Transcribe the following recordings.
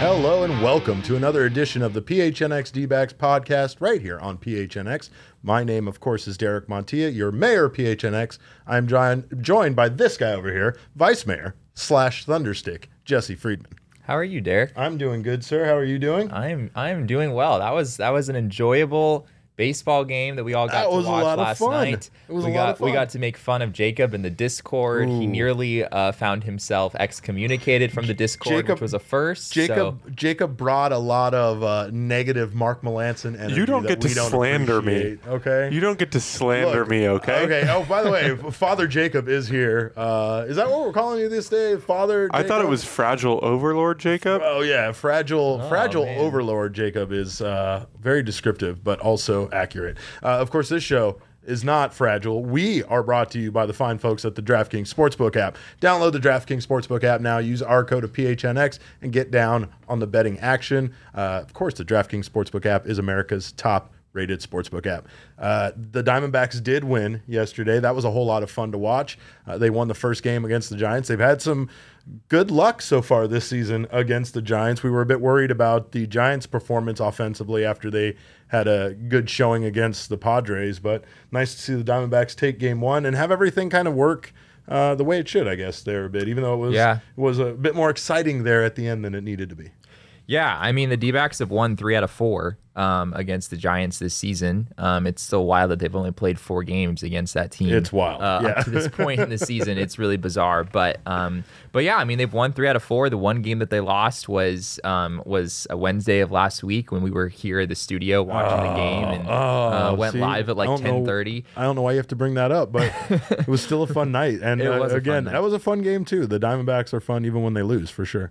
Hello and welcome to another edition of the PHNX D-backs podcast right here on PHNX. My name, of course, is Derek Montilla, your mayor, PHNX. I'm jo- joined by this guy over here, vice mayor slash thunderstick, Jesse Friedman. How are you, Derek? I'm doing good, sir. How are you doing? I'm I'm doing well. That was that was an enjoyable baseball game that we all got That to was a watch lot of last fun. night. It was we a got lot of we fun. got to make fun of Jacob in the Discord. He nearly uh, found himself excommunicated from the Discord, Jacob- which was a first. Jacob so- Jacob brought a lot of uh, negative Mark Melancon energy. You don't that get to we don't slander me. Okay. You don't get to slander Look, me, okay? Okay. Oh, by the way, Father Jacob is here. Uh, is that what we're calling you this day, Father? I thought it was fragile overlord, Jacob. Oh yeah, fragile, fragile man. overlord. Jacob is uh, very descriptive, but also accurate. Uh, of course, this show is not fragile. We are brought to you by the fine folks at the DraftKings Sportsbook app. Download the DraftKings Sportsbook app now. Use our code of PHNX and get down on the betting action. Uh, of course, the DraftKings Sportsbook app is America's top rated sportsbook app. Uh, the Diamondbacks did win yesterday. That was a whole lot of fun to watch. Uh, they won the first game against the Giants. They've had some good luck so far this season against the Giants. We were a bit worried about the Giants' performance offensively after they had a good showing against the Padres, but nice to see the Diamondbacks take game one and have everything kind of work. Uh, the way it should, I guess, there a bit, even though it was Yeah. it was a bit more exciting there at the end than it needed to be. Yeah, I mean the D-backs have won three out of four um, against the Giants this season. Um, it's still wild that they've only played four games against that team. It's wild, uh, yeah. up to this point in the season. It's really bizarre, but um, but yeah, I mean they've won three out of four. The one game that they lost was um, was a Wednesday of last week when we were here at the studio watching the game and uh, went Oh, see, live at like ten thirty. I don't know why you have to bring that up, but it was still a fun night. And It uh, was a fun again, night. that was a fun game too. The Diamondbacks are fun even when they lose, for sure.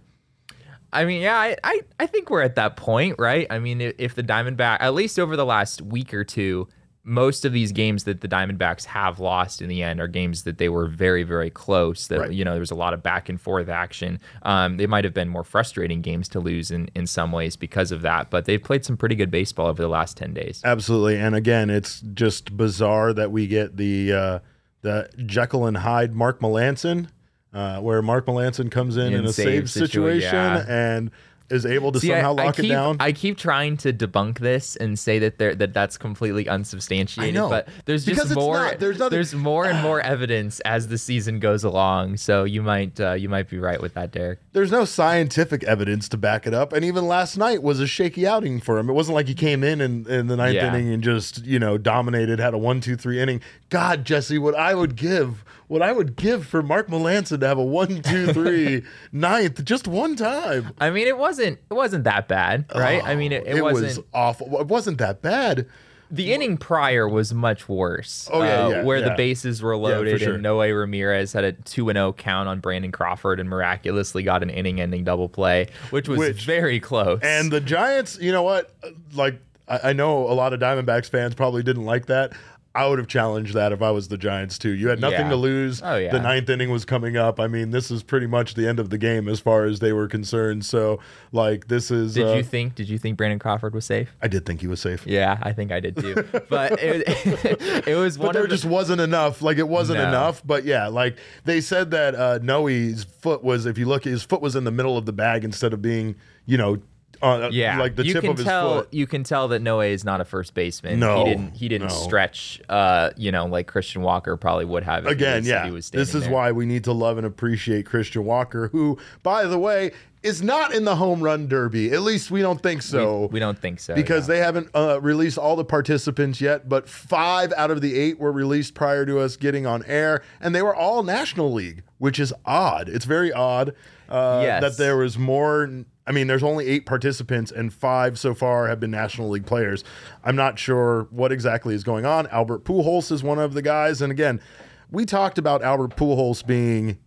I mean, yeah, I, I, I think we're at that point, right? I mean, if, the Diamondback, at least over the last week or two, most of these games that the Diamondbacks have lost in the end are games that they were very, very close. That Right. you know, there was a lot of back and forth action. Um, they might have been more frustrating games to lose in in some ways because of that, but they've played some pretty good baseball over the last ten days. Absolutely. And again, it's just bizarre that we get the uh, the Jekyll and Hyde Mark Melancon, uh, where Mark Melancon comes in in, In a save situa- situation yeah. and is able to See, somehow I, lock keep, it down. I keep trying to debunk this and say that there that that's completely unsubstantiated. I know. but there's Because just more. not. There's nothing- more and more evidence as the season goes along. So you might uh, you might be right with that, Derek. There's no scientific evidence to back it up. And even last night was a shaky outing for him. It wasn't like he came in in, in the ninth Yeah. inning and just, you know, dominated, had a one, two, three inning. God, Jesse, what I would give, what I would give for Mark Melancon to have a one, two, three ninth just one time. I mean, it wasn't it wasn't that bad, right? I mean, it, it, It wasn't. was awful. It wasn't that bad. The inning prior was much worse. Oh, yeah, uh, yeah, where yeah. the bases were loaded sure. and Noe Ramirez had a two and zero count on Brandon Crawford and miraculously got an inning-ending double play, which was Which- very close. And the Giants, you know what? Like, I, I know a lot of Diamondbacks fans probably didn't like that. I would have challenged that if I was the Giants too. You had nothing Yeah. to lose. Oh, yeah. The ninth inning was coming up. I mean, this is pretty much the end of the game as far as they were concerned. So, like, this is. did uh, you think? Did you think Brandon Crawford was safe? I did think he was safe. Yeah, I think I did too. But it, it was one But there the, just wasn't enough. Like it wasn't No. enough. But yeah, like they said that uh, Noe's foot was, if you look, his foot was in the middle of the bag instead of being, you know, on Yeah, like the you tip can of his tell. foot. You can tell that Noe is not a first baseman. No, he didn't. He didn't no. stretch. Uh, you know, like Christian Walker probably would have. if he Again, yeah. he was This is there. why we need to love and appreciate Christian Walker, who, by the way, is not in the home run derby. At least we don't think so. we, we don't think so because yeah. they haven't uh, released all the participants yet, but five out of the eight were released prior to us getting on air, and they were all National League, which is odd. It's very odd uh, Yes. that there was more. I mean, there's only eight participants, and five so far have been National League players. I'm not sure what exactly is going on. Albert Pujols is one of the guys, and again, we talked about Albert Pujols being.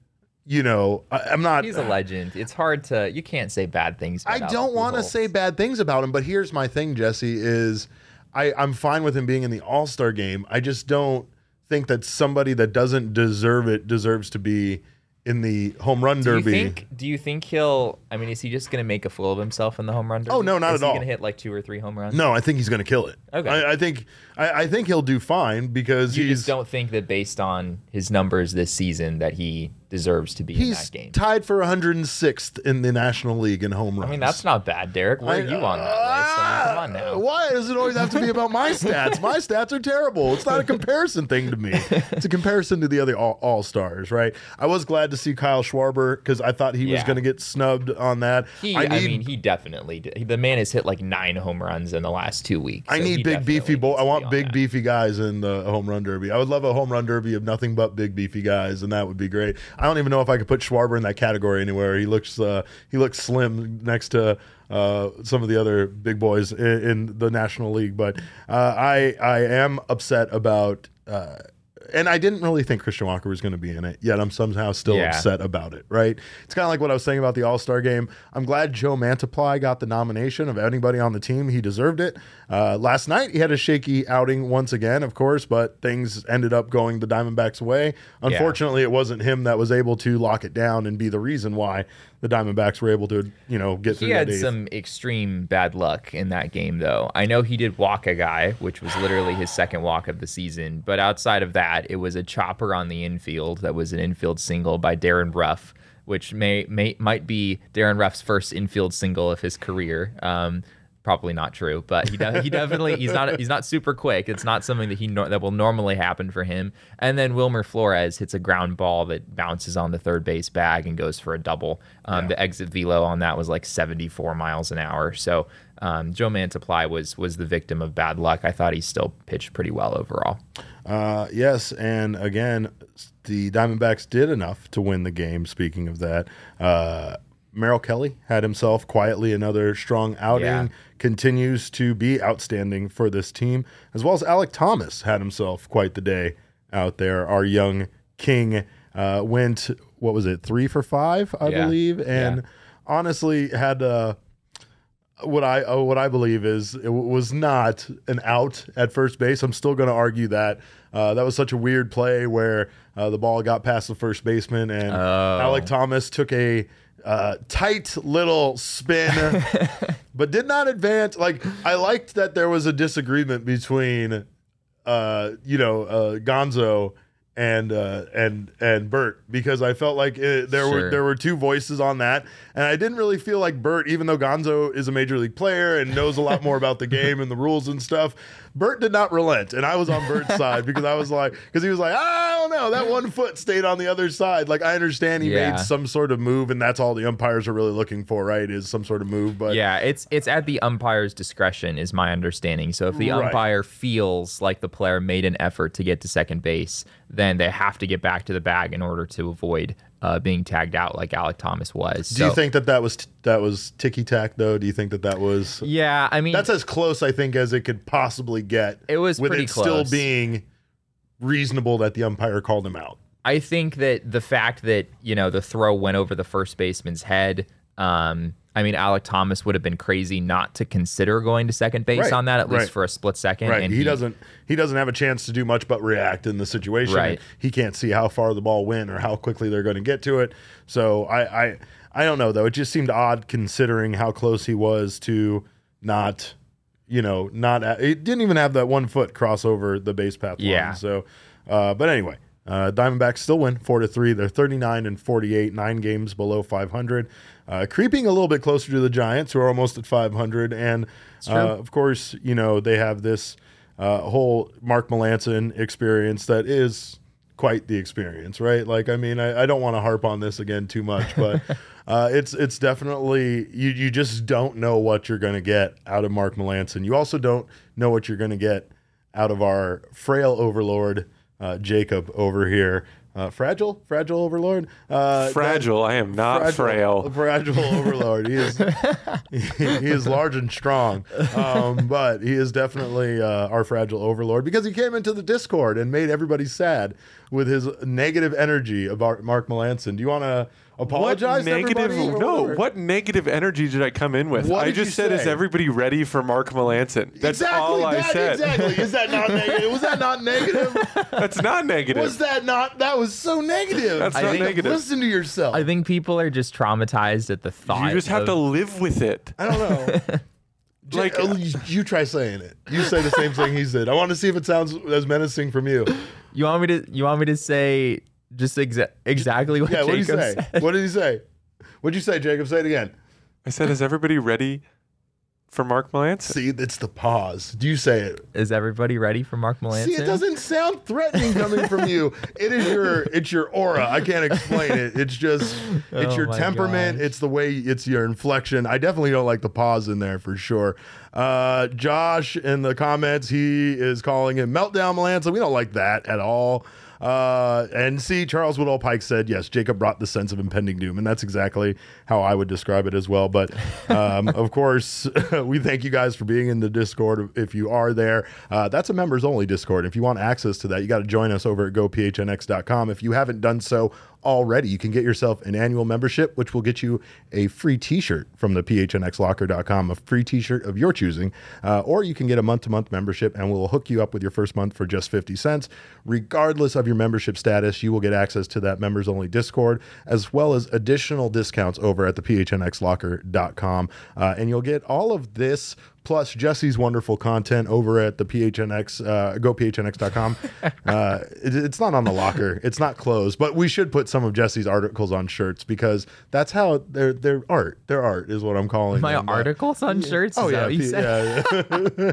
You know, I, I'm not. He's a legend. It's hard to. You can't say bad things. I don't want to say bad things about him, but here's my thing, Jesse, is I, I'm fine with him being in the All Star game. I just don't think that somebody that doesn't deserve it deserves to be in the home run Do you derby. think? Do you think he'll? I mean, is he just going to make a fool of himself in the home run? Derby? Oh, no, not is at he all. Going to hit like two or three home runs? no, I think he's going to kill it. Okay. I, I think I, I think he'll do fine because You he's just don't think that based on his numbers this season that he deserves to be in he's that game. tied for 106th in the National League in home runs. I mean, that's not bad, Derek. Where are you on that list? I mean, come on ah, now. Why does it always have to be about my stats? My stats are terrible. It's not a comparison thing to me. It's a comparison to the other all stars, right? I was glad to see Kyle Schwarber because I thought he was going to get snubbed on that. He, I, need, I mean, he definitely did. The man has hit like nine home runs in the last two weeks. I so need big beefy boy. I want big that. beefy guys in the home run derby. I would love a home run derby of nothing but big beefy guys, and that would be great. I don't even know if I could put Schwarber in that category anywhere. He looks uh, he looks slim next to uh, some of the other big boys in, in the National League. But uh, I I am upset about. And I didn't really think Christian Walker was going to be in it, yet I'm somehow still Yeah. upset about it, right? It's kind of like what I was saying about the All Star game. I'm glad Joe Mantiply got the nomination of anybody on the team. He deserved it. Uh, last night, he had a shaky outing once again, of course, but things ended up going the Diamondbacks' way. Unfortunately, it wasn't him that was able to lock it down and be the reason why the Diamondbacks were able to, you know, get through He had some extreme bad luck in that game, though. I know he did walk a guy, which was literally his second walk of the season. But outside of that, it was a chopper on the infield that was an infield single by Darin Ruf, which may, may might be Darin Ruf's first infield single of his career. Um, probably not true, but he, de- he definitely he's not he's not super quick. It's not something that he nor- that will normally happen for him. And then Wilmer Flores hits a ground ball that bounces on the third base bag and goes for a double. Um, The exit velo on that was like 74 miles an hour. So um, Joe Mantiply was was the victim of bad luck. I thought he still pitched pretty well overall. Uh, yes, and again, the Diamondbacks did enough to win the game. Speaking of that, uh, Merrill Kelly had himself quietly another strong outing. Yeah. Continues to be outstanding for this team, as well as Alek Thomas had himself quite the day out there. Our young king uh, went what was it three for five, I Yeah. believe, and Yeah. honestly had. Uh, what I uh, what I believe is it w- was not an out at first base. I'm still going to argue that uh, that was such a weird play where uh, the ball got past the first baseman and Alek Thomas took a uh, tight little spin, but did not advance. Like I liked that there was a disagreement between uh, you know uh, Gonzo and uh, and and Bert because I felt like it, there were there were two voices on that, and I didn't really feel like Bert, even though Gonzo is a major league player and knows a lot more about the game and the rules and stuff. Bert did not relent, and I was on Bert's side because I was like, because he was like, I don't know, that one foot stayed on the other side. Like I understand he Yeah. made some sort of move, and that's all the umpires are really looking for, right? Is some sort of move, but Yeah, it's it's at the umpire's discretion, is my understanding. So if the Right. umpire feels like the player made an effort to get to second base, then they have to get back to the bag in order to avoid uh, being tagged out, like Alek Thomas was. Do you think that that was that was ticky tack though? Do you think that that was? Yeah, I mean, That's as close I think as it could possibly get. It was with pretty it still being reasonable that the umpire called him out. I think that the fact that you know the throw went over the first baseman's head. Um, I mean, Alek Thomas would have been crazy not to consider going to second base Right, on that at least right. for a split second. Right. And he, doesn't he doesn't have a chance to do much but react in the situation. Right. He can't see how far the ball went or how quickly they're going to get to it. So I, I I don't know though. It just seemed odd considering how close he was to not you know, not it didn't even have that one foot cross over the base path line. Yeah. So uh, but anyway, Uh, Diamondbacks still win four to three. They're 39 and 48, nine games below 500, uh, creeping a little bit closer to the Giants, who are almost at 500. And uh, of course, you know they have this uh, whole Mark Melancon experience that is quite the experience, right? Like, I mean, I, I don't want to harp on this again too much, but uh, it's it's definitely you you just don't know what you're going to get out of Mark Melancon. You also don't know what you're going to get out of our frail overlord uh, Jacob over here. Uh, fragile, fragile overlord. Uh, Fragile. I am not frail. Fragile overlord. He is he, he is large and strong, um, but he is definitely uh, our fragile overlord because he came into the Discord and made everybody sad with his negative energy about Mark Melancon. Do you want to apologize? What to negative? everybody No. whatever? What negative energy did I come in with? What I just you said, "Is everybody ready for Mark Melancon?" That's exactly, all I said. Exactly. Is that not negative? Was that not negative? That's not negative. Was that not? That was so negative. That's I not think- negative. Listen to yourself. I think people are just traumatized at the thought. you just have of- to live with it. I don't know. Like- like uh, you, you try saying it. You say the same thing he said. I want to see if it sounds as menacing from you. You want me to? You want me to say just exa- exactly what Yeah. What did he Jacob say? said? What did he say? What'd you say, Jacob? Say it again. I said, "Is everybody ready for Mark Melancon?" See, it's the pause. Do you say it? Is everybody ready for Mark Melancon? See, it doesn't sound threatening coming from you. It is your it's your aura. I can't explain it. It's just it's Oh your temperament. gosh. It's the way it's your inflection. I definitely don't like the pause in there for sure. Uh, Josh in the comments, he is calling it meltdown Melancon. We don't like that at all. Uh, and see, Charles Woodall Pike said, yes, Jacob brought the sense of impending doom. And that's exactly how I would describe it as well. But um, of course, we thank you guys for being in the Discord. If you are there, uh, that's a members only Discord. If you want access to that, you got to join us over at gophnx.com. If you haven't done so already, you can get yourself an annual membership, which will get you a free t shirt from the phnxlocker.com, a free t shirt of your choosing. Uh, or you can get a month to month membership and we'll hook you up with your first month for just 50 cents. Regardless of your membership status, you will get access to that members only Discord, as well as additional discounts over at the phnxlocker.com. Uh, and you'll get all of this plus Jesse's wonderful content over at the PHNX, uh, gophnx.com. uh, it, it's not on the locker, it's not closed, but we should put some of Jesse's articles on shirts because that's how their their art, their art is what I'm calling My them. Uh, articles on shirts. Oh yeah, P- yeah, yeah.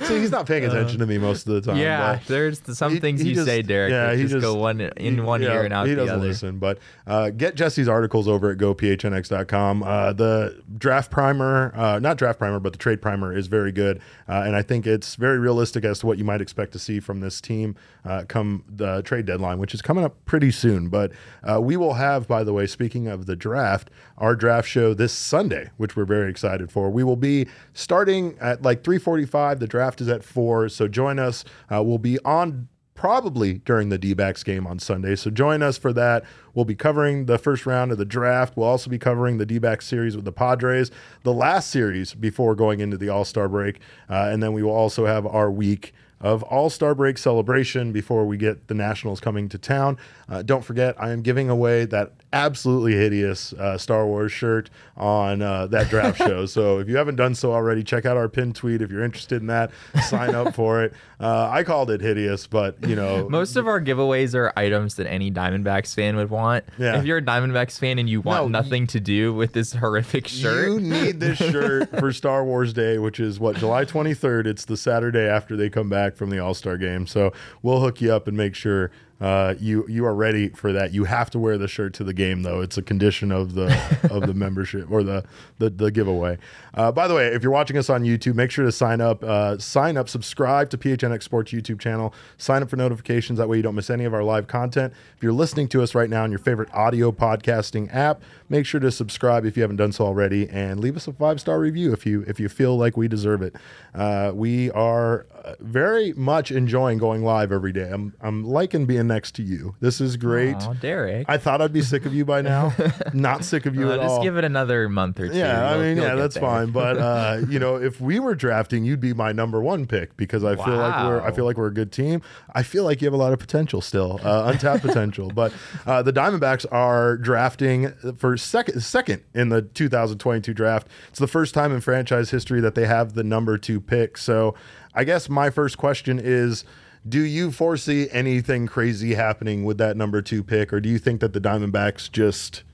See, he's not paying attention to me most of the time. Yeah, there's some He- things he you just- say, Derek. yeah, he just, just- go one in one yeah, ear and out he the doesn't other. listen. But uh, get Jesse's articles over at gophnx.com. Uh, the draft primer, uh, not draft primer, but the trade primer is very good, uh, and I think it's very realistic as to what you might expect to see from this team uh, come the trade deadline, which is coming up pretty soon. But uh, we will have, by the way, speaking of the draft, our draft show this Sunday, which we're very excited for. We will be starting at like 3:45. The draft is at four, so join us. Uh, we'll be on probably during the D-backs game on Sunday. So join us for that. We'll be covering the first round of the draft. We'll also be covering the D-backs series with the Padres, the last series before going into the All-Star break, uh, and then we will also have our week of All-Star break celebration before we get the Nationals coming to town. Uh, don't forget, I am giving away that absolutely hideous uh, Star Wars shirt on uh, that draft show. So if you haven't done so already, check out our pin tweet if you're interested in that. Sign up for it. Uh, I called it hideous, but you know, Most of our giveaways are items that any Diamondbacks fan would want. Yeah. If you're a Diamondbacks fan and you want No, nothing to do with this horrific shirt, You need this shirt for Star Wars Day, which is what July 23rd. It's the Saturday after they come back from the All Star game. So we'll hook you up and make sure uh, you you are ready for that. You have to wear the shirt to the game, though. It's a condition of the of the membership or the the, the giveaway. Uh, by the way, if you're watching us on YouTube, make sure to sign up. Uh, sign up, subscribe to PHNX Sports YouTube channel. Sign up for notifications. That way you don't miss any of our live content. If you're listening to us right now on your favorite audio podcasting app, make sure to subscribe if you haven't done so already, and leave us a five star review if you if you feel like we deserve it. Uh, we are uh, very much enjoying going live every day. I'm I'm liking being next to you. This is great. Aw, Derek. I thought I'd be sick of you by now. Not sick of you Uh, at just all. give it another month or two. Yeah, I mean, yeah, that's there. fine. But uh, you know, if we were drafting, you'd be my number one pick because I feel like we're I feel like we're a good team. I feel like you have a lot of potential still, uh, untapped potential. But uh, the Diamondbacks are drafting for second second in the 2022 draft. It's the first time in franchise history that they have the number two pick. So, I guess my first question is. Do you foresee anything crazy happening with that number two pick, or do you think that the Diamondbacks just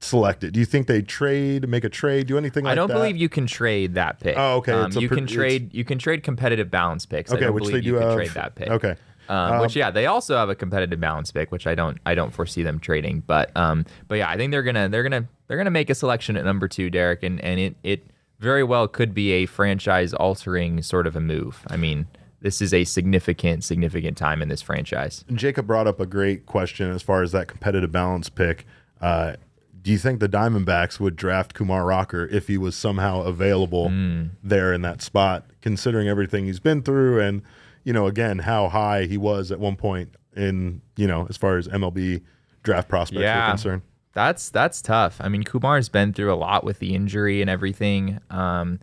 select it? Do you think they trade, make a trade, do anything like that? I don't that? believe you can trade that pick. Oh, okay. Um, you can trade. You can trade competitive balance picks. I Okay, which they do you can have. trade that pick. Okay. Um, which yeah, they also have a competitive balance pick, which I don't I don't foresee them trading. But um, but yeah, I think they're gonna they're gonna they're gonna make a selection at number two, Derek, and and it it very well could be a franchise altering sort of a move. I mean, this is a significant significant time in this franchise. Jacob brought up a great question as far as that competitive balance pick. Uh, do you think the Diamondbacks would draft Kumar Rocker if he was somehow available Hmm. there in that spot, considering everything he's been through and, you know, again, how high he was at one point in, you know, as far as MLB draft prospects Yeah. are concerned? That's that's tough. I mean, Kumar's been through a lot with the injury and everything. Um,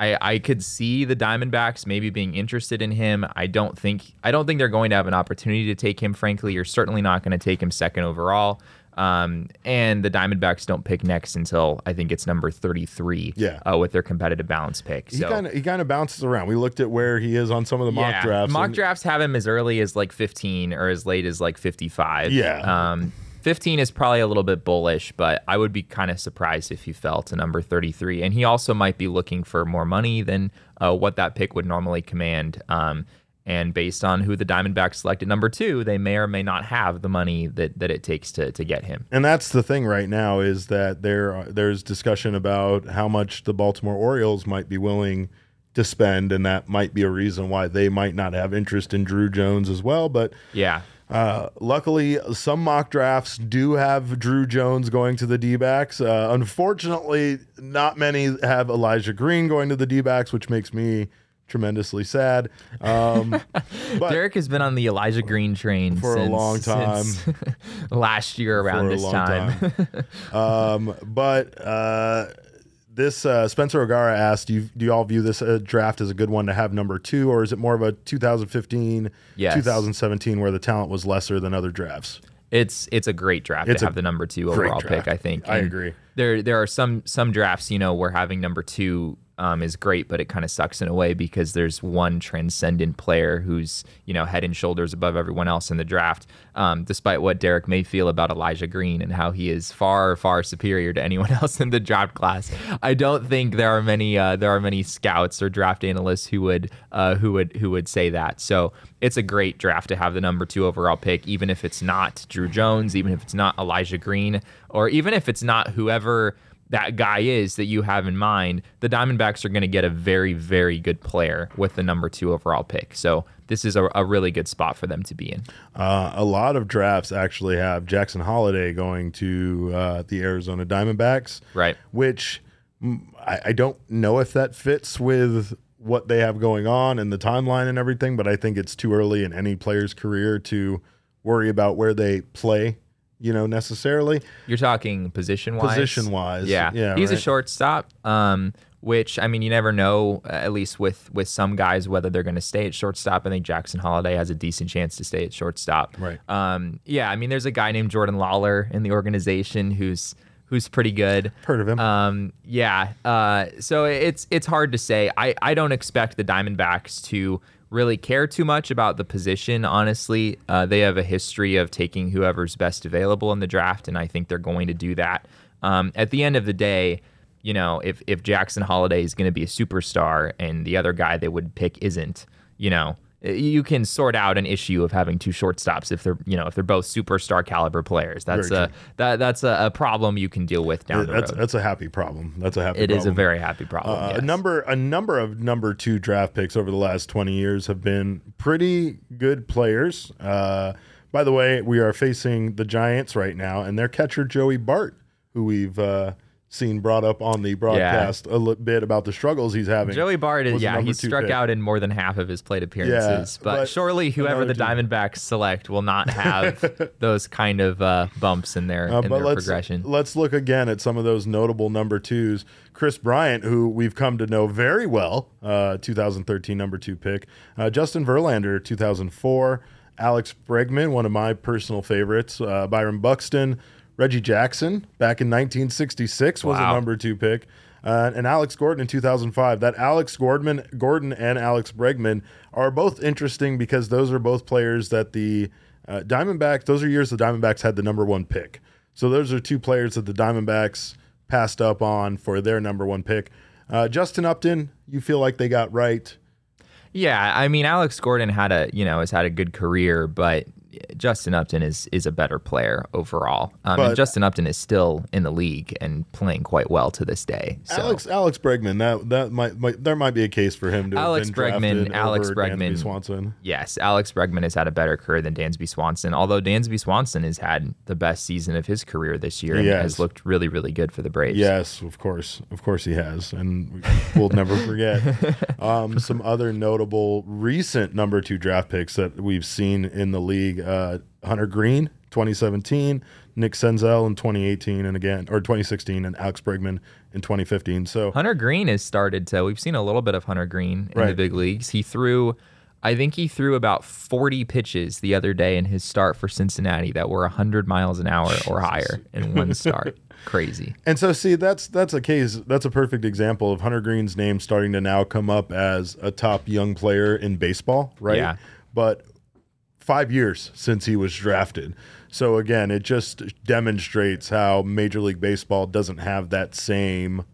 I I could see the Diamondbacks maybe being interested in him. I don't think I don't think they're going to have an opportunity to take him. Frankly, you're certainly not going to take him second overall. Um, and the Diamondbacks don't pick next until I think it's number 33. Yeah. Uh, with their competitive balance pick. He So kind of he kind of bounces around. We looked at where he is on some of the mock yeah. drafts. Mock and- drafts have him as early as like 15 or as late as like 55. Yeah. Um, 15 is probably a little bit bullish, but I would be kind of surprised if he fell to number 33. And he also might be looking for more money than uh, what that pick would normally command. Um, and based on who the Diamondbacks selected number two, they may or may not have the money that, that it takes to, to get him. And that's the thing right now is that there there's discussion about how much the Baltimore Orioles might be willing to spend, and that might be a reason why they might not have interest in Drew Jones as well. But Yeah. Uh, luckily, some mock drafts do have Drew Jones going to the D backs. Uh, unfortunately, not many have Elijah Green going to the D backs, which makes me tremendously sad. Um, Derek has been on the Elijah Green train For a long time. since last year around this long time. um, but uh, this uh, Spencer O'Gara asked, do you, do you all view this uh, draft as a good one to have number two, or is it more of a 2015, Yes. 2017 where the talent was lesser than other drafts? It's it's a great draft It's to have the number two overall draft. pick. I think. I agree. There there are some some drafts you know where having number two um, is great, but it kind of sucks in a way because there's one transcendent player who's you know head and shoulders above everyone else in the draft. Um, despite what Derek may feel about Elijah Green and how he is far far superior to anyone else in the draft class, I don't think there are many uh, there are many scouts or draft analysts who would uh, who would who would say that. So it's a great draft to have the number two overall pick, even if it's not Drew Jones, even if it's not Elijah Green, or even if it's not whoever that guy is that you have in mind, the Diamondbacks are going to get a very, very good player with the number two overall pick. So this is a, a really good spot for them to be in. Uh, a lot of drafts actually have Jackson Holliday going to uh, the Arizona Diamondbacks, Right. Which mm, I, I don't know if that fits with what they have going on and the timeline and everything, but I think it's too early in any player's career to worry about where they play, you know, necessarily. You're talking position wise. Position wise, yeah. yeah, He's a shortstop. Um, which I mean, you never know. uh, At least with with some guys, whether they're going to stay at shortstop. I think Jackson Holliday has a decent chance to stay at shortstop. Right. Um, yeah. I mean, there's a guy named Jordan Lawlar in the organization who's who's pretty good. Heard of him. Um, yeah. Uh, so it's it's hard to say. I, I don't expect the Diamondbacks to really care too much about the position. Honestly, uh, they have a history of taking whoever's best available in the draft, and I think they're going to do that. Um, at the end of the day, you know, if if Jackson Holliday is going to be a superstar and the other guy they would pick isn't, you know. You can sort out an issue of having two shortstops if they're, you know, if they're both superstar caliber players. That's a that that's a, a problem you can deal with down the that's road. that's a happy problem. That's a happy. It is a very happy problem. Uh, yes. A number a number of number two draft picks over the last twenty years have been pretty good players. Uh, by the way, we are facing the Giants right now, and their catcher Joey Bart, who we've uh, seen brought up on the broadcast a li- bit about the struggles he's having. Joey Bart is yeah, he struck pick. out in more than half of his plate appearances. but, but surely whoever the. Diamondbacks select will not have those kind of uh, bumps in their Uh, in their let's progression. let's look again at some of those notable number twos. Kris Bryant, who we've come to know very well, uh, 2013 number two pick. Uh, Justin Verlander, 2004. Alex Bregman, one of my personal favorites. Uh, Byron Buxton, Reggie Jackson, back in 1966 was Wow. a number two pick. uh, and Alex Gordon in 2005. That Alex Gordon, Gordon and Alex Bregman are both interesting because those are both players that the uh, Diamondbacks. Those are years the Diamondbacks had the number one pick. So those are two players that the Diamondbacks passed up on for their number one pick. Uh, Justin Upton, you feel like they got right. Yeah, I mean Alex Gordon had a you know has had a good career, but Justin Upton is is a better player overall. Um, But- and Justin Upton is still in the league and playing quite well to this day. So. Alex Alex Bregman, that that might, might there might be a case for him to have Alex Bregman- Alex over Dansby Bregman. Swanson. Yes, Alex Bregman has had a better career than Dansby Swanson. Although Dansby Swanson has had the best season of his career this year and has. has looked really, really good for the Braves. Yes, of course, of course he has, and we'll never forget. Um, some other notable recent number two draft picks that we've seen in the league: uh, Hunter Greene, 2017, Nick Senzel in 2018, and again or 2016, and Alex Bregman in 2015. So Hunter Greene has started to. We've seen a little bit of Hunter Greene in the big leagues. He threw, I think he threw about 40 pitches the other day in his start for Cincinnati that were 100 miles an hour or higher in one start. Crazy. And so, see, that's that's a case. That's a perfect example of Hunter Greene's name starting to now come up as a top young player in baseball, right? Yeah. But five years since he was drafted. So again, it just demonstrates how Major League Baseball doesn't have that same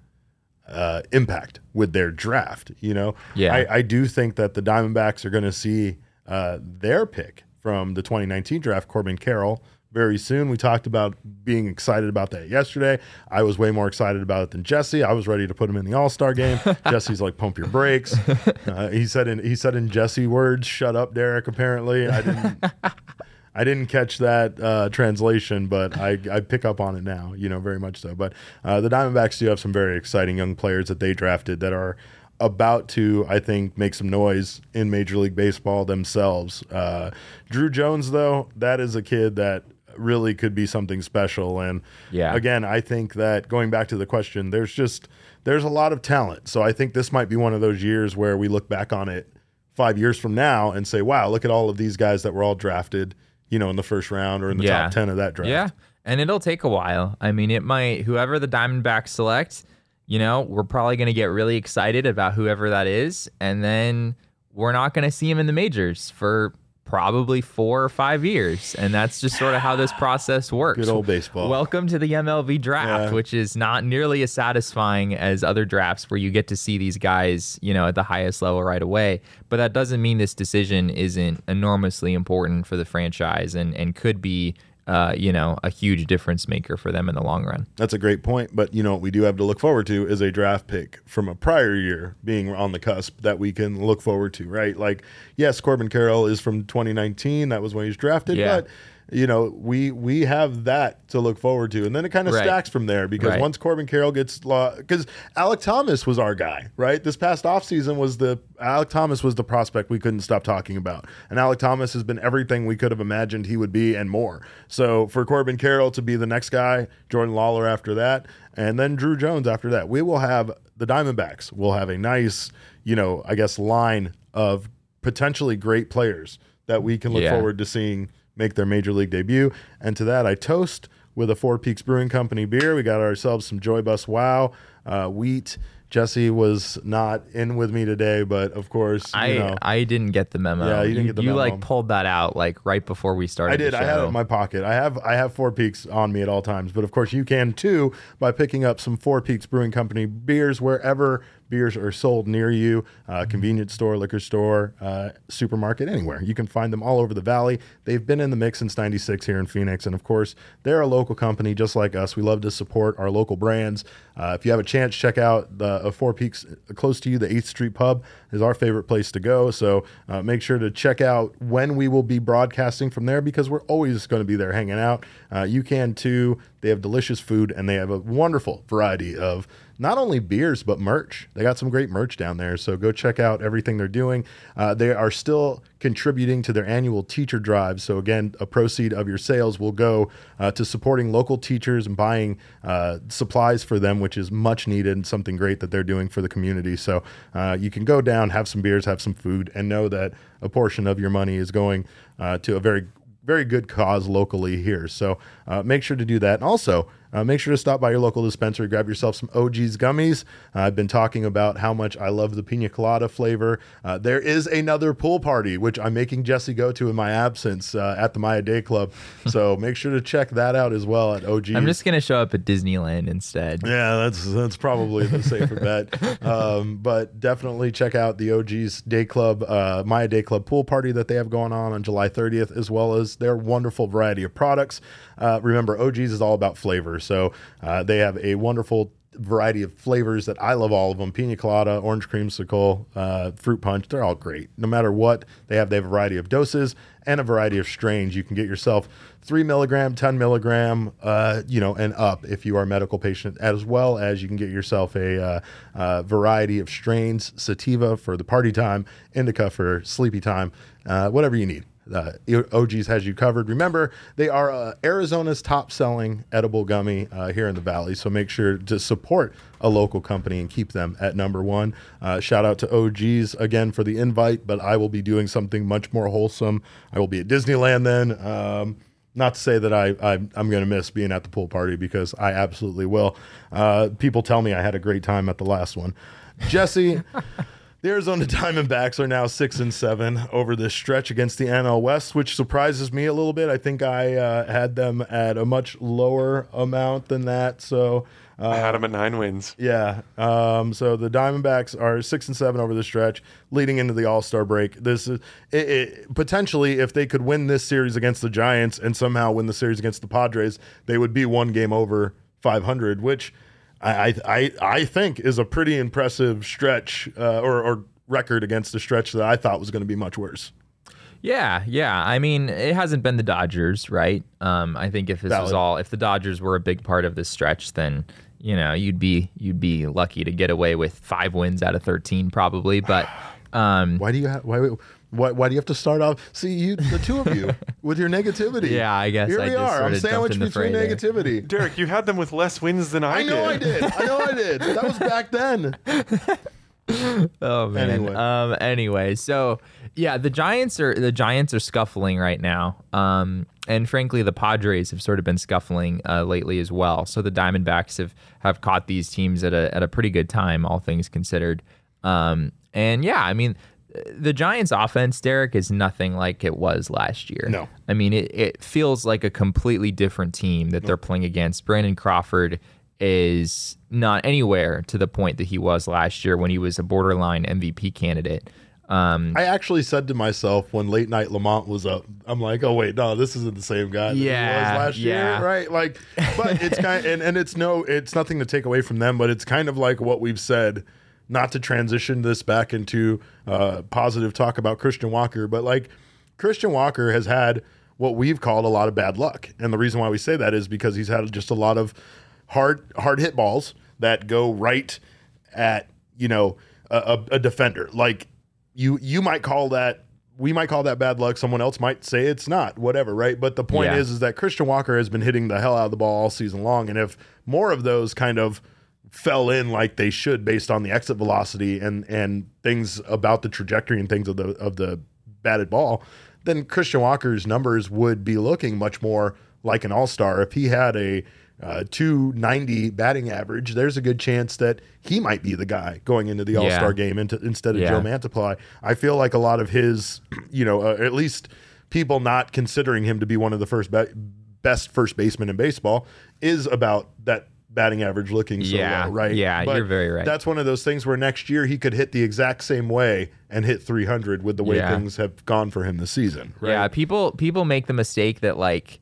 uh, impact with their draft. You know, Yeah. I, I do think that the Diamondbacks are going to see uh, their pick from the 2019 draft, Corbin Carroll, very soon. We talked about being excited about that yesterday. I was way more excited about it than Jesse. I was ready to put him in the All Star game. Jesse's like, "Pump your brakes." Uh, he said in he said in Jesse words, "Shut up, Derek." Apparently, I didn't. I didn't catch that uh, translation, but I, I pick up on it now, you know, very much so. But uh, the Diamondbacks do have some very exciting young players that they drafted that are about to, I think, make some noise in Major League Baseball themselves. Uh, Drew Jones, though, that is a kid that really could be something special. And Yeah. again, I think that going back to the question, there's just there's a lot of talent. So I think this might be one of those years where we look back on it five years from now and say, wow, look at all of these guys that were all drafted, you know, in the first round or in the Yeah. top 10 of that draft. Yeah. And it'll take a while. I mean, it might, whoever the Diamondbacks select, you know, we're probably going to get really excited about whoever that is. And then we're not going to see him in the majors for probably four or five years. And that's just sort of how this process works. Good old baseball. Welcome to the MLB draft, Yeah. which is not nearly as satisfying as other drafts where you get to see these guys, you know, at the highest level right away. But that doesn't mean this decision isn't enormously important for the franchise and, and could be, uh, you know, a huge difference maker for them in the long run. That's a great point. But, you know, what we do have to look forward to is a draft pick from a prior year being on the cusp that we can look forward to, right? Like, yes, Corbin Carroll is from 2019. That was when he was drafted. Yeah. But, you know, we we have that to look forward to. And then it kind of Right. stacks from there because Right. once Corbin Carroll gets law, because Alek Thomas was our guy, right? This past offseason was the Alek Thomas was the prospect we couldn't stop talking about. And Alek Thomas has been everything we could have imagined he would be and more. So for Corbin Carroll to be the next guy, Jordan Lawlar after that, and then Drew Jones after that, we will have the Diamondbacks We'll have a nice, you know, I guess line of potentially great players that we can look Yeah. forward to seeing make their major league debut. And to that, I toast with a Four Peaks Brewing Company beer. We got ourselves some Joy Bus Wow uh, wheat. Jesse was not in with me today, but of course, I you know, I didn't get the memo. Yeah, you didn't get the You memo. like pulled that out like right before we started. I did. I had it in my pocket. I have I have Four Peaks on me at all times, but of course you can too by picking up some Four Peaks Brewing Company beers wherever beers are sold near you, uh, convenience store, liquor store, uh, supermarket, anywhere. You can find them all over the valley. They've been in the mix since '96 here in Phoenix, and of course they're a local company just like us. We love to support our local brands. Uh, if you have a chance, check out the uh, Four Peaks close to you. The Eighth Street Pub is our favorite place to go. So uh, make sure to check out when we will be broadcasting from there because we're always going to be there hanging out. Uh, you can too. They have delicious food and they have a wonderful variety of not only beers but merch. They got some great merch down there. So go check out everything they're doing. Uh, they are still contributing to their annual teacher drive. So again, a proceed of your sales will go uh, to supporting local teachers and buying uh, supplies for them, which is much needed and something great that they're doing for the community. So uh, you can go down, have some beers, have some food, and know that a portion of your money is going uh, to a very very good cause locally here. So uh, make sure to do that. And also, uh, make sure to stop by your local dispensary, grab yourself some OGeez gummies. Uh, I've been talking about how much I love the pina colada flavor. Uh, there is another pool party, which I'm making Jesse go to in my absence uh, at the Maya Day Club. So make sure to check that out as well at OGeez. I'm just gonna show up at Disneyland instead. Yeah, that's that's probably the safer bet. Um, but definitely check out the OGeez Day Club, uh, Maya Day Club pool party that they have going on on July 30th, as well as their wonderful variety of products. Uh, remember, OGeez is all about flavor, so uh, they have a wonderful variety of flavors that I love all of them pina colada, orange creamsicle, uh, fruit punch. They're all great. No matter what, they have, they have a variety of doses and a variety of strains. You can get yourself three milligram, 10 milligram, uh, you know, and up if you are a medical patient, as well as you can get yourself a uh, uh, variety of strains, sativa for the party time, indica for sleepy time, uh, whatever you need. OGeez has you covered. Remember, they are uh, Arizona's top selling edible gummy uh, here in the Valley. So make sure to support a local company and keep them at number one. Uh, shout out to OGeez again for the invite, but I will be doing something much more wholesome. I will be at Disneyland then. Um, not to say that I, I am going to miss being at the pool party because I absolutely will. Uh, people tell me I had a great time at the last one. Jesse. The Arizona Diamondbacks are now six and seven over this stretch against the NL West, which surprises me a little bit. I think I uh, had them at a much lower amount than that. So uh, I had them at nine wins. yeah, um, so the Diamondbacks are six and seven over the stretch, leading into the All Star break. This is it, it, potentially if they could win this series against the Giants and somehow win the series against the Padres, they would be one game over 500, which I I I think is a pretty impressive stretch uh, or, or record against a stretch that I thought was going to be much worse. Yeah, yeah. I mean, it hasn't been the Dodgers, right? Um, I think if this was all, if the Dodgers were a big part of this stretch, then you know you'd be you'd be lucky to get away with five wins out of thirteen, probably. But um, Why do you have why? Why, why do you have to start off? See, you, the two of you, with your negativity. Yeah, I guess Here I we just are. sorta I'm sandwiched between fray there. negativity. Derek, you had them with less wins than I, did. I know I did. I know I did. That was back then. Oh man. Anyway. Um. Anyway, so yeah, the Giants are the Giants are scuffling right now. Um. And frankly, the Padres have sort of been scuffling uh, lately as well. So the Diamondbacks have have caught these teams at a at a pretty good time, all things considered. Um. And yeah, I mean, the Giants' offense, Derek, is nothing like it was last year. No. I mean, it, it feels like a completely different team that they're playing against. Brandon Crawford is not anywhere to the point that he was last year when he was a borderline MVP candidate. Um, I actually said to myself when late night Lamont was up, I'm like, oh wait, no, this isn't the same guy that Yeah, he was last yeah. year, right? Like, but it's kind and and it's no, it's nothing to take away from them, but it's kind of like what we've said, not to transition this back into uh, positive talk about Christian Walker, but like Christian Walker has had what we've called a lot of bad luck, and the reason why we say that is because he's had just a lot of hard hard hit balls that go right at you know a, a, defender. Like you you might call that we might call that bad luck. Someone else might say it's not. Whatever, right? But the point Yeah. is is that Christian Walker has been hitting the hell out of the ball all season long, and if more of those kind of fell in like they should based on the exit velocity and and things about the trajectory and things of the of the batted ball, then Christian Walker's numbers would be looking much more like an all star. If he had a uh, 290 batting average, there's a good chance that he might be the guy going into the all star Yeah. game into, instead of Yeah. Joe Mantiply. I feel like a lot of his, you know, uh, at least people not considering him to be one of the first be- best first basemen in baseball is about that batting average looking so Yeah, low, right? yeah, you're very right. That's one of those things where next year he could hit the exact same way and hit 300 with the way Yeah. things have gone for him this season. Right? Yeah, people people make the mistake that like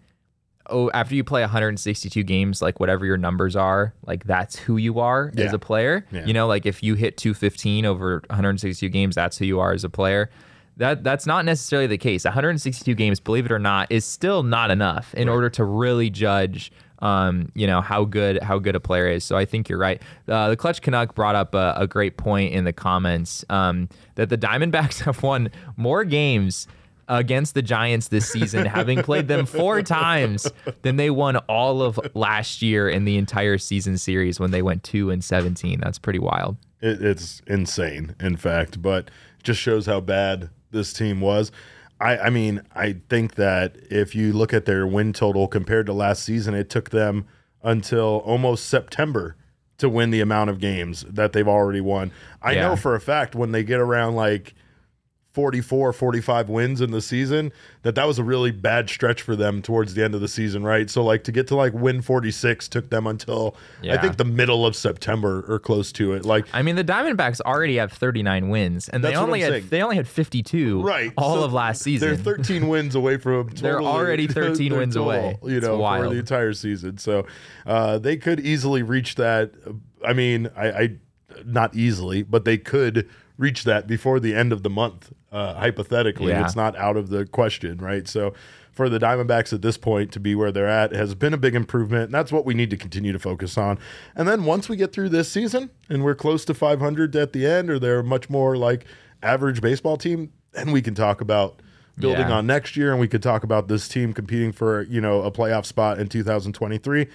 oh after you play 162 games like whatever your numbers are like that's who you are as a player Yeah. you know like if you hit 215 over 162 games that's who you are as a player that that's not necessarily the case 162 games believe it or not is still not enough in order to really judge um, you know how good how good a player is. So I think you're right. Uh, the Clutch Canuck brought up a, a great point in the comments um, that the Diamondbacks have won more games against the Giants this season, having played them four times, than they won all of last year in the entire season series when they went two and 17. That's pretty wild. It, it's insane, in fact, but just shows how bad this team was. I, I mean, I think that if you look at their win total compared to last season, it took them until almost September to win the amount of games that they've already won. I Yeah. know for a fact when they get around like 44 45 wins in the season that that was a really bad stretch for them towards the end of the season right? So like to get to like win 46 took them until i think the middle of september or close to it. Like I mean, the Diamondbacks already have 39 wins, and they only had saying. they only had 52 right. all so of last season. they're 13 wins away from They're already 13 their wins away. you know for the entire season. So uh, they could easily reach that i mean I, I not easily but they could reach that before the end of the month uh, hypothetically Yeah. it's not out of the question right so for the diamondbacks at this point to be where they're at has been a big improvement and that's what we need to continue to focus on and then once we get through this season and we're close to 500 at the end or they're much more like average baseball team then we can talk about building Yeah. on next year and we could talk about this team competing for you know a playoff spot in 2023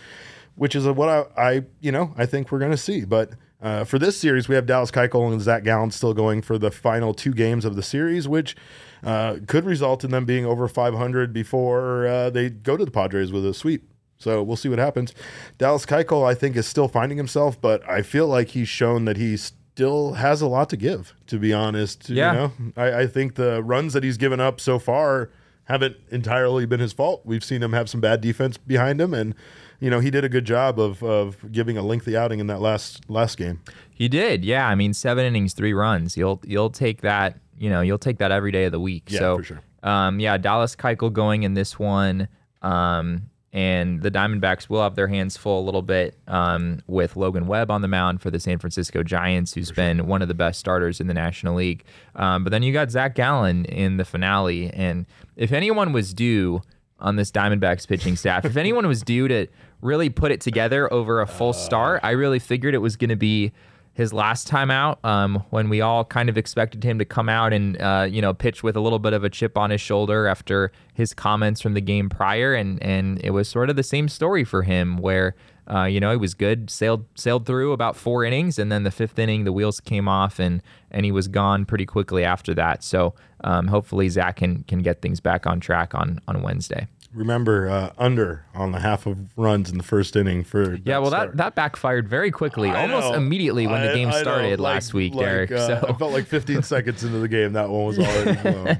which is what I, I you know i think we're going to see but uh, for this series we have dallas keuchel and zach gallen still going for the final two games of the series which uh, could result in them being over 500 before uh, they go to the padres with a sweep so we'll see what happens. Dallas Keuchel, I think, is still finding himself, but I feel like he's shown that he still has a lot to give. To be honest, Yeah. you know, I, I think the runs that he's given up so far haven't entirely been his fault. We've seen him have some bad defense behind him, and you know he did a good job of of giving a lengthy outing in that last last game. He did, yeah. I mean, seven innings, three runs. You'll you'll take that. You know, you'll take that every day of the week. Yeah, so, for sure. Um, yeah, Dallas Keuchel going in this one, um, and the Diamondbacks will have their hands full a little bit um, with Logan Webb on the mound for the San Francisco Giants, who's been one of the best starters in the National League. Um, but then you got Zach Gallen in the finale, and if anyone was due on this Diamondbacks pitching staff, if anyone was due to really put it together over a full start, I really figured it was going to be his last time out um, when we all kind of expected him to come out and uh, you know pitch with a little bit of a chip on his shoulder after his comments from the game prior. And and it was sort of the same story for him where uh, you know he was good sailed sailed through about four innings and then the fifth inning the wheels came off and and he was gone pretty quickly after that. So um, hopefully Zach can can get things back on track on on Wednesday. Remember, uh, under on the half of runs in the first inning for Yeah, well, start. that, that backfired very quickly, I almost know. immediately when the game I started like- last week, like, Derek. uh, so I felt like 15 seconds into the game, that one was already blown.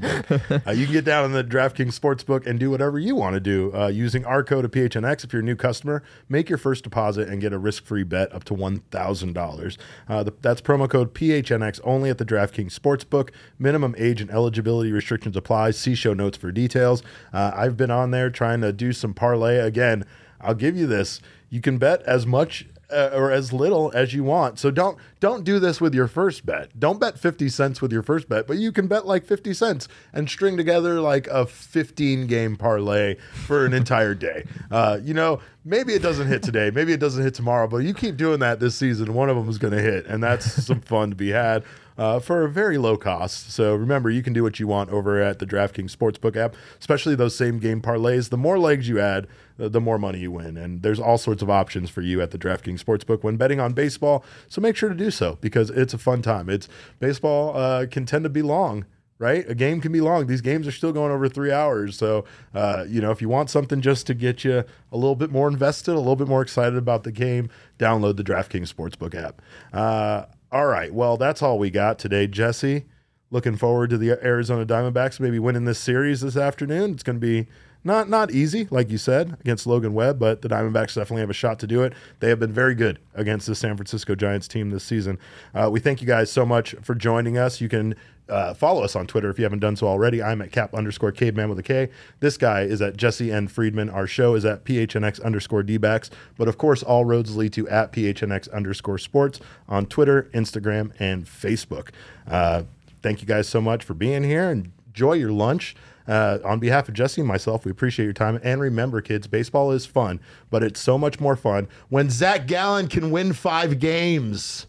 But, uh, you can get down in the DraftKings Sportsbook and do whatever you want to do uh, using our code of PHNX. If you're a new customer, make your first deposit and get a risk-free bet up to $1,000. Uh, that's promo code PHNX only at the DraftKings Sportsbook. Minimum age and eligibility restrictions apply. See show notes for details. Uh, I've been on there trying to do some parlay. Again, I'll give you this. You can bet as much uh, or as little as you want. So don't don't do this with your first bet. Don't bet 50 cents with your first bet, but you can bet like 50 cents and string together like a 15 game parlay for an entire day. Uh, you know, maybe it doesn't hit today, maybe it doesn't hit tomorrow, but you keep doing that this season, one of them is going to hit, and that's some fun to be had. Uh, for a very low cost. So remember, you can do what you want over at the DraftKings Sportsbook app, especially those same game parlays. The more legs you add, the, more money you win. And there's all sorts of options for you at the DraftKings Sportsbook when betting on baseball. So make sure to do so because it's a fun time. It's baseball uh, can tend to be long. Right, a game can be long. These games are still going over three hours. So, uh, you know, if you want something just to get you a little bit more invested, a little bit more excited about the game, download the DraftKings Sportsbook app. Uh, all right. Well, that's all we got today, Jesse. Looking forward to the Arizona Diamondbacks maybe winning this series this afternoon. It's going to be not not easy, like you said, against Logan Webb, but the Diamondbacks definitely have a shot to do it. They have been very good against the San Francisco Giants team this season. Uh, we thank you guys so much for joining us. You can uh, follow us on Twitter if you haven't done so already. I'm at cap underscore caveman with a K. This guy is at Jesse N. Friedman. Our show is at PHNX underscore dbacks. But of course, all roads lead to at PHNX underscore sports on Twitter, Instagram, and Facebook. Uh, thank you guys so much for being here enjoy your lunch. Uh, on behalf of Jesse and myself, we appreciate your time. And remember, kids, baseball is fun, but it's so much more fun when Zach Gallen can win five games.